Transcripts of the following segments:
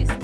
énfasis.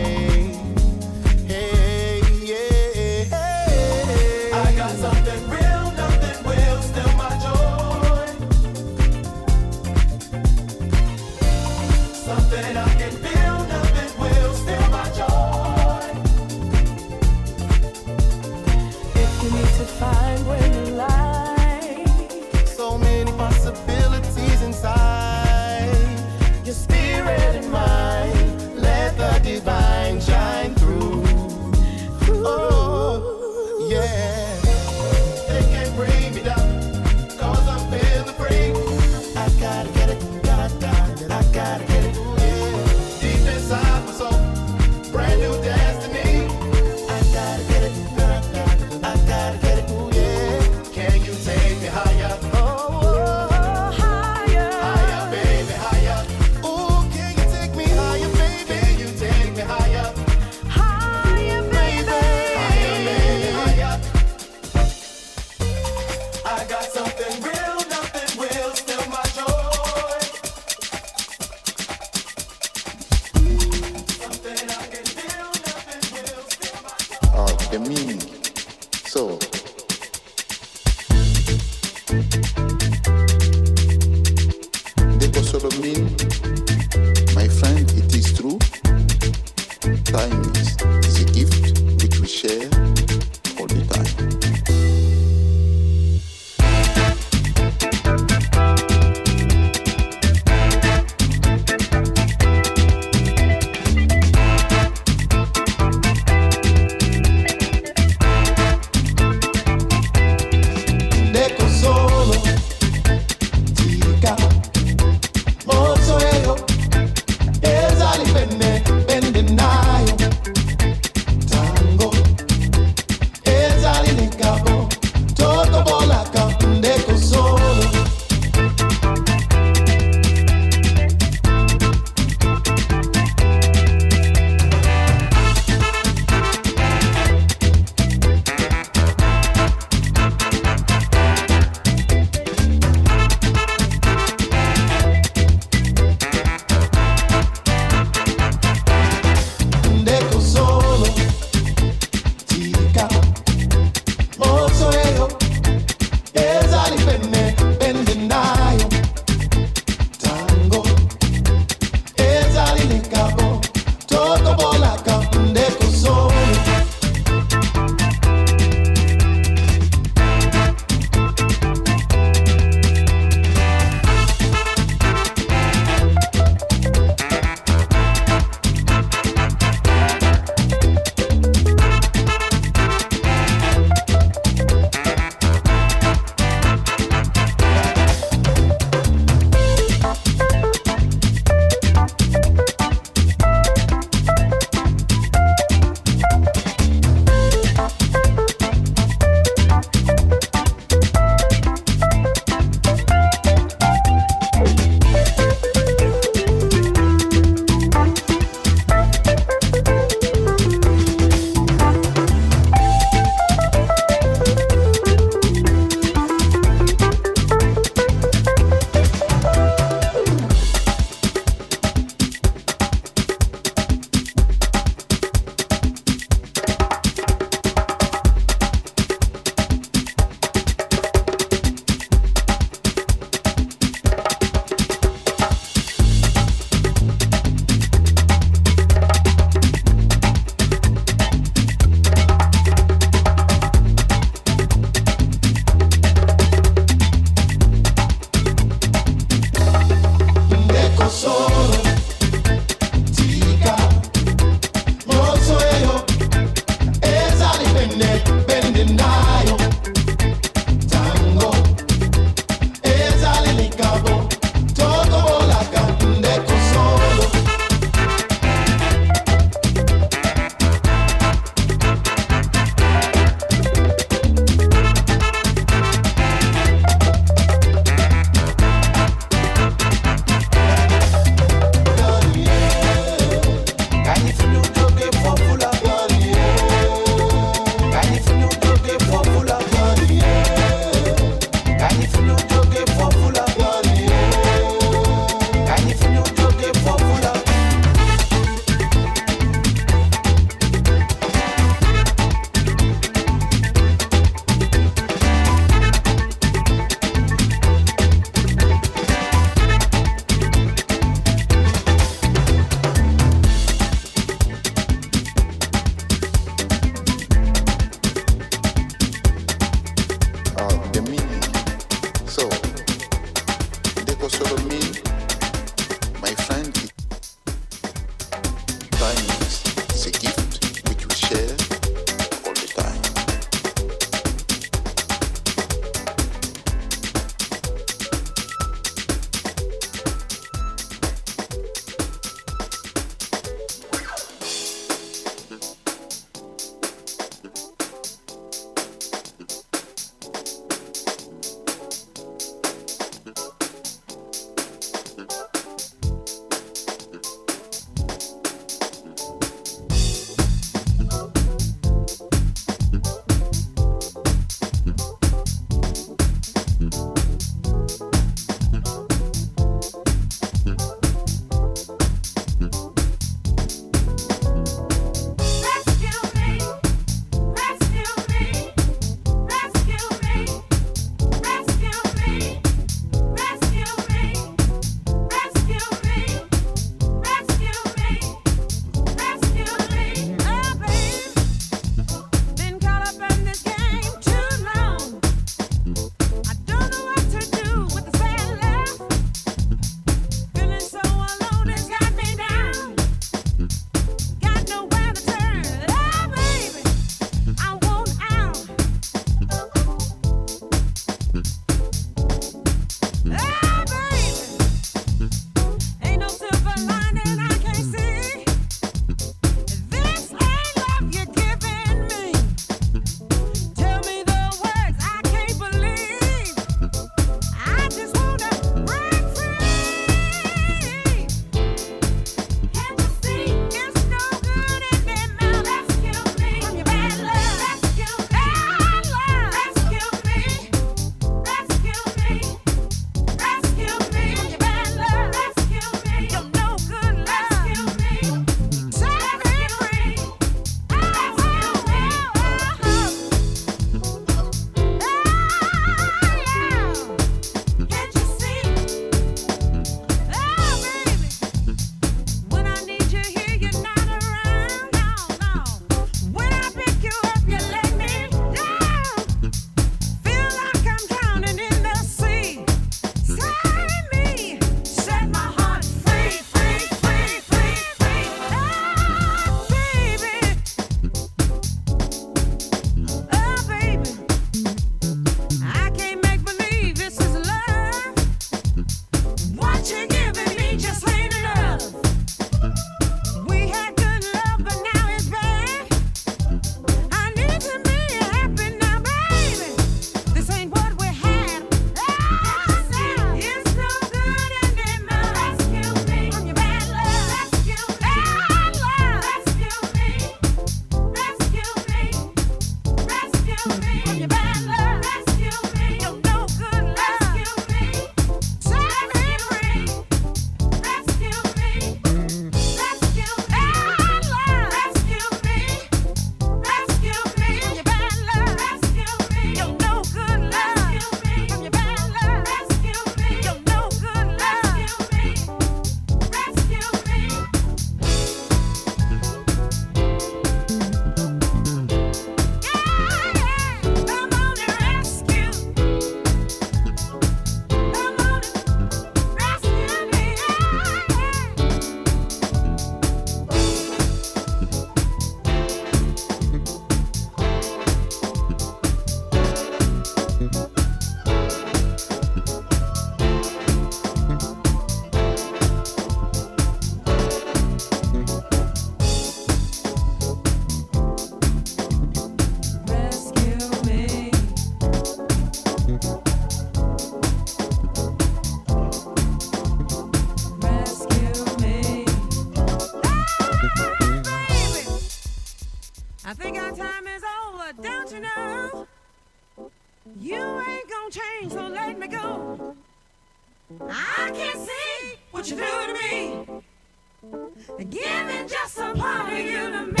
Giving just a part of you to me.